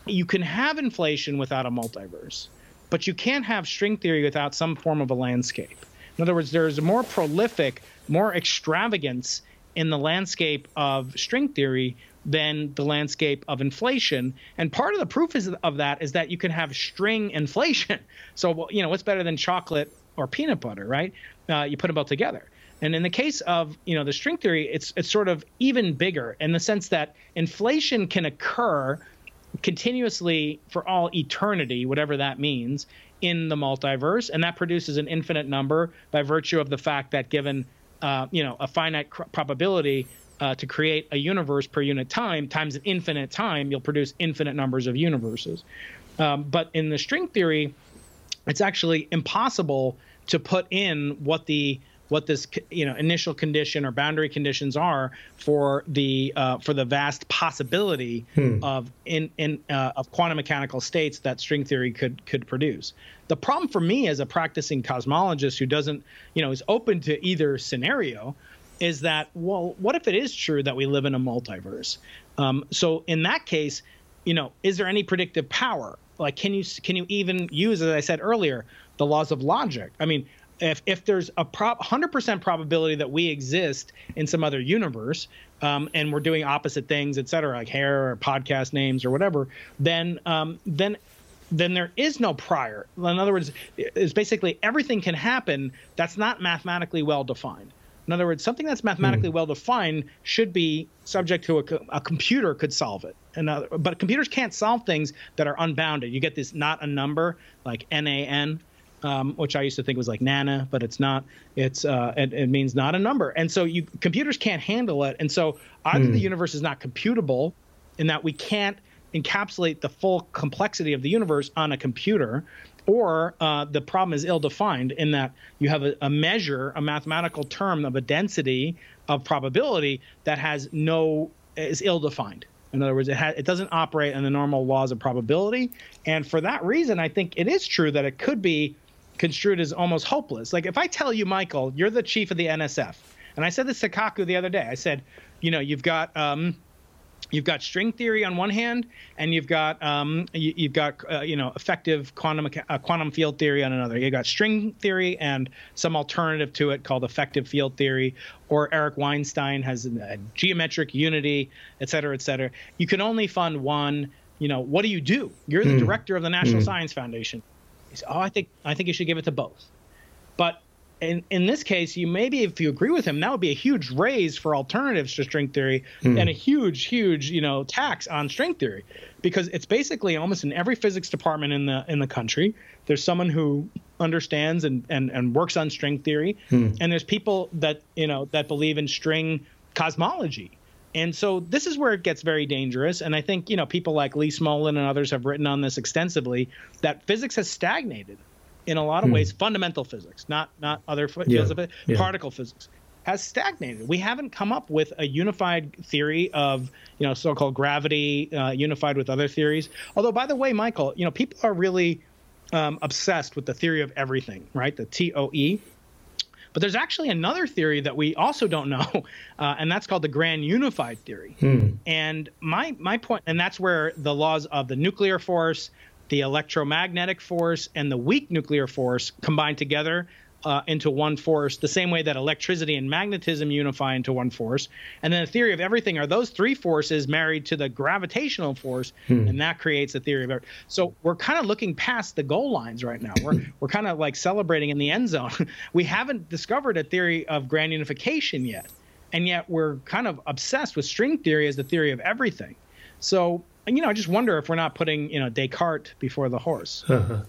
you can have inflation without a multiverse, but you can't have string theory without some form of a landscape. In other words, there's a more prolific, more extravagance in the landscape of string theory than the landscape of inflation. And part of the proof is, of that is that you can have string inflation. So, you know, what's better than chocolate or peanut butter, right? Uh, you put them both together. And in the case of you know the string theory, it's it's sort of even bigger in the sense that inflation can occur continuously for all eternity, whatever that means, in the multiverse, and that produces an infinite number by virtue of the fact that given uh, you know a finite cr- probability uh, to create a universe per unit time times an infinite time, you'll produce infinite numbers of universes. Um, but in the string theory, it's actually impossible to put in what the what this you know initial condition or boundary conditions are for the uh, for the vast possibility hmm. of in in uh, of quantum mechanical states that string theory could could produce. The problem for me as a practicing cosmologist who doesn't you know is open to either scenario is that well what if it is true that we live in a multiverse? Um, so in that case, you know, is there any predictive power? Like, can you can you even use, as I said earlier, the laws of logic? I mean, if if there's a prop 100% probability that we exist in some other universe um, and we're doing opposite things et cetera like hair or podcast names or whatever then um, then then there is no prior. In other words is basically everything can happen that's not mathematically well defined. In other words something that's mathematically hmm. well defined should be subject to a, a computer could solve it. And but computers can't solve things that are unbounded. You get this not a number like nan um, which I used to think was like nana, but it's not. It's uh, it, it, means not a number, and so you computers can't handle it, and so either the hmm. universe is not computable, in that we can't encapsulate the full complexity of the universe on a computer, or uh, the problem is ill-defined in that you have a, a, measure, a mathematical term of a density of probability that has no is ill-defined. In other words, it, ha- it doesn't operate in the normal laws of probability, and for that reason, I think it is true that it could be construed as almost hopeless. Like if I tell you, Michael, you're the chief of the NSF, and I said this to Kaku the other day. I said, you know, you've got um, you've got string theory on one hand, and you've got um, you, have got uh, you know effective quantum uh, quantum field theory on another. You've got string theory and some alternative to it called effective field theory, or Eric Weinstein has a geometric unity, et cetera, et cetera. You can only fund one. You know, what do you do? You're the mm. director of the National mm. Science Foundation. He said, "Oh, I think I think you should give it to both." But in in this case, you maybe if you agree with him, that would be a huge raise for alternatives to string theory hmm. and a huge, huge you know tax on string theory because it's basically almost in every physics department in the in the country. There's someone who understands and and, and works on string theory, hmm. and there's people that you know that believe in string cosmology and so this is where it gets very dangerous. And I think, you know, people like Lee Smolin and others have written on this extensively that physics has stagnated in a lot of hmm. ways, fundamental physics, not not other fields yeah. of it, yeah. particle physics has stagnated. We haven't come up with a unified theory of, you know, so-called gravity uh, unified with other theories. Although, by the way, Michael, you know, people are really um, obsessed with the theory of everything, right? The TOE, But there's actually another theory that we also don't know, uh, and that's called the grand unified theory. Hmm. And my my point, and that's where the laws of the nuclear force, the electromagnetic force, and the weak nuclear force combine together uh, into one force, the same way that electricity and magnetism unify into one force. And then the theory of everything are those three forces married to the gravitational force, hmm. and that creates the theory of everything. So we're kind of looking past the goal lines right now. We're we're kind of like celebrating in the end zone. we haven't discovered a theory of grand unification yet, and yet we're kind of obsessed with string theory as the theory of everything. So and you know, I just wonder if we're not putting you know Descartes before the horse. Uh-huh.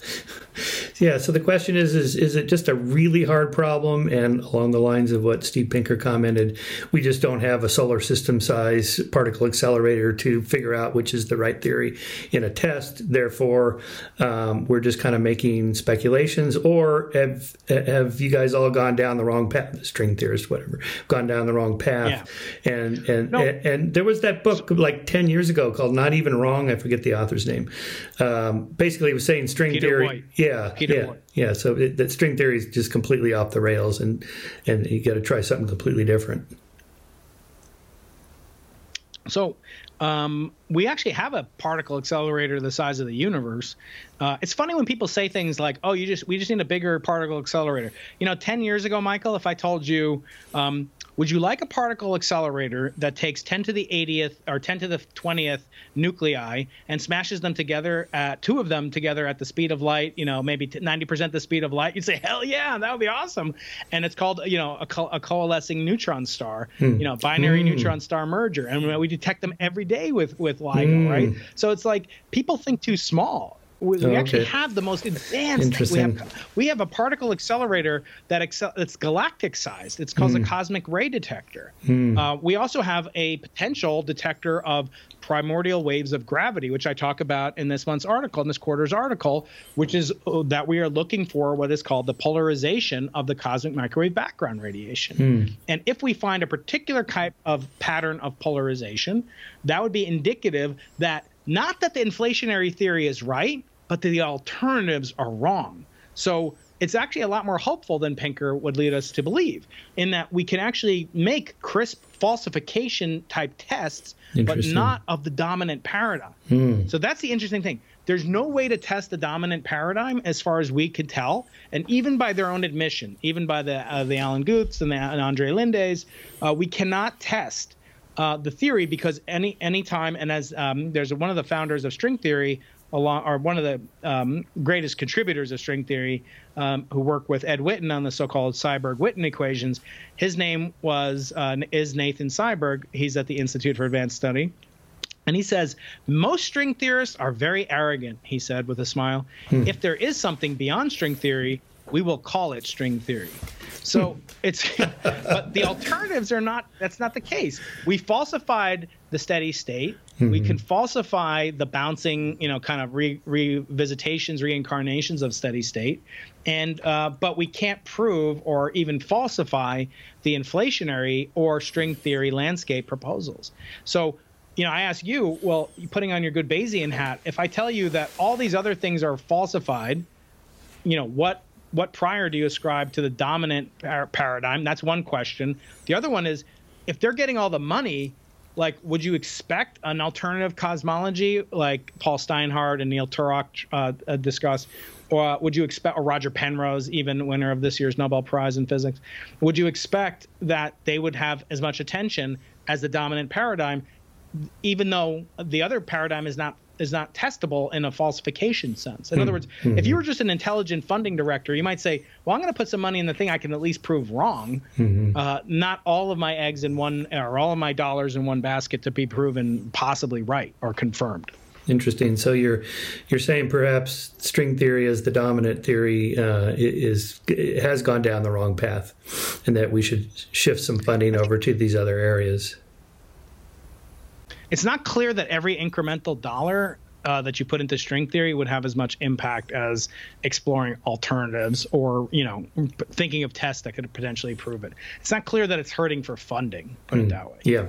Yeah. So the question is: is is it just a really hard problem? And along the lines of what Steve Pinker commented, we just don't have a solar system size particle accelerator to figure out which is the right theory in a test. Therefore, um, we're just kind of making speculations. Or have have you guys all gone down the wrong path? The string theorists, whatever, gone down the wrong path. Yeah. And and, no. and and there was that book like ten years ago called Not Even even wrong. I forget the author's name. Um, basically, he was saying string Peter theory. Woit. Yeah, Peter yeah, Woit. yeah. So it, that string theory is just completely off the rails, and and you got to try something completely different. So um, we actually have a particle accelerator the size of the universe. Uh, it's funny when people say things like, "Oh, you just we just need a bigger particle accelerator." You know, ten years ago, Michael, if I told you um, would you like a particle accelerator that takes 10 to the 80th or 10 to the 20th nuclei and smashes them together, at, two of them together at the speed of light, you know, maybe 90% the speed of light? You'd say, hell yeah, that would be awesome. And it's called, you know, a, co- a coalescing neutron star, hmm. you know, binary hmm. neutron star merger. And we detect them every day with, with LIGO, hmm. right? So it's like people think too small we, we oh, actually have the most advanced. We have, we have a particle accelerator that excel, it's galactic sized. It's called mm. a hmm. cosmic ray detector. Mm. Uh, we also have a potential detector of primordial waves of gravity, which I talk about in this month's article, in this quarter's article, which is uh, that we are looking for what is called the polarization of the cosmic microwave background radiation. Mm. And if we find a particular type of pattern of polarization, that would be indicative that not that the inflationary theory is right, but the alternatives are wrong. So it's actually a lot more hopeful than Pinker would lead us to believe, in that we can actually make crisp falsification type tests, but not of the dominant paradigm. Hmm. So that's the interesting thing. There's no way to test the dominant paradigm as far as we could tell, and even by their own admission, even by the uh, the Alan Guths and the and Andre Lindes, uh, we cannot test uh, the theory because any any time and as um, there's one of the founders of string theory along, or one of the um, greatest contributors of string theory, um, who worked with Ed Witten on the so-called Seiberg-Witten equations. His name was uh, is Nathan Seiberg. He's at the Institute for Advanced Study. And he says, most string theorists are very arrogant, he said with a smile. Hmm. If there is something beyond string theory, we will call it string theory. So it's, but the alternatives are not, that's not the case. We falsified the steady state. Mm-hmm. We can falsify the bouncing, you know, kind of re- revisitations, reincarnations of steady state. And, uh, but we can't prove or even falsify the inflationary or string theory landscape proposals. So, you know, I ask you, well, putting on your good Bayesian hat, if I tell you that all these other things are falsified, you know, what what prior do you ascribe to the dominant par- paradigm? That's one question. The other one is if they're getting all the money, like would you expect an alternative cosmology like Paul Steinhardt and Neil Turok uh, uh, discuss? Or would you expect, or Roger Penrose, even winner of this year's Nobel Prize in Physics, would you expect that they would have as much attention as the dominant paradigm, even though the other paradigm is not is not testable in a falsification sense. In mm-hmm. other words, mm-hmm. if you were just an intelligent funding director, you might say, "Well, I'm going to put some money in the thing I can at least prove wrong. Mm-hmm. Uh, not all of my eggs in one, or all of my dollars in one basket to be proven possibly right or confirmed." Interesting. So you're you're saying perhaps string theory as the dominant theory uh, is has gone down the wrong path, and that we should shift some funding over to these other areas it's not clear that every incremental dollar uh, that you put into string theory would have as much impact as exploring alternatives or you know thinking of tests that could potentially prove it. It's not clear that it's hurting for funding. Put mm, it hmm. that way. Yeah,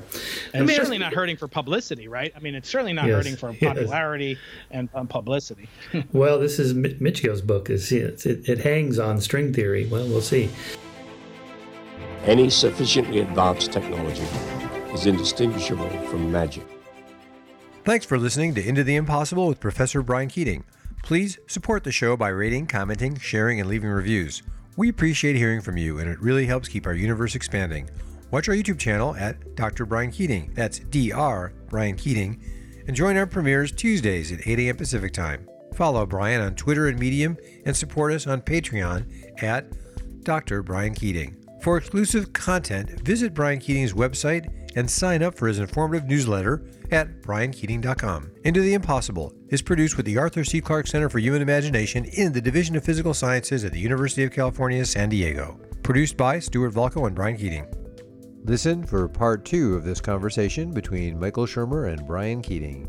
and it's certainly not hurting for publicity, right? I mean, it's certainly not yes, hurting for popularity yes. and um, publicity. well, this is Michio's book. Is it, it hangs on string theory. Well, we'll see. Any sufficiently advanced technology is indistinguishable from magic. Thanks for listening to Into the Impossible with Professor Brian Keating. Please support the show by rating, commenting, sharing, and leaving reviews. We appreciate hearing from you, and it really helps keep our universe expanding. Watch our YouTube channel at Dr. Brian Keating. That's Dr. Brian Keating. And join our premieres Tuesdays at 8 a.m. Pacific Time. Follow Brian on Twitter and Medium and support us on Patreon at Dr. Brian Keating. For exclusive content, visit Brian Keating's website and sign up for his informative newsletter at briankeating.com. Into the Impossible is produced with the Arthur C. Clarke Center for Human Imagination in the Division of Physical Sciences at the University of California, San Diego. Produced by Stuart Volko and Brian Keating. Listen for part two of this conversation between Michael Shermer and Brian Keating.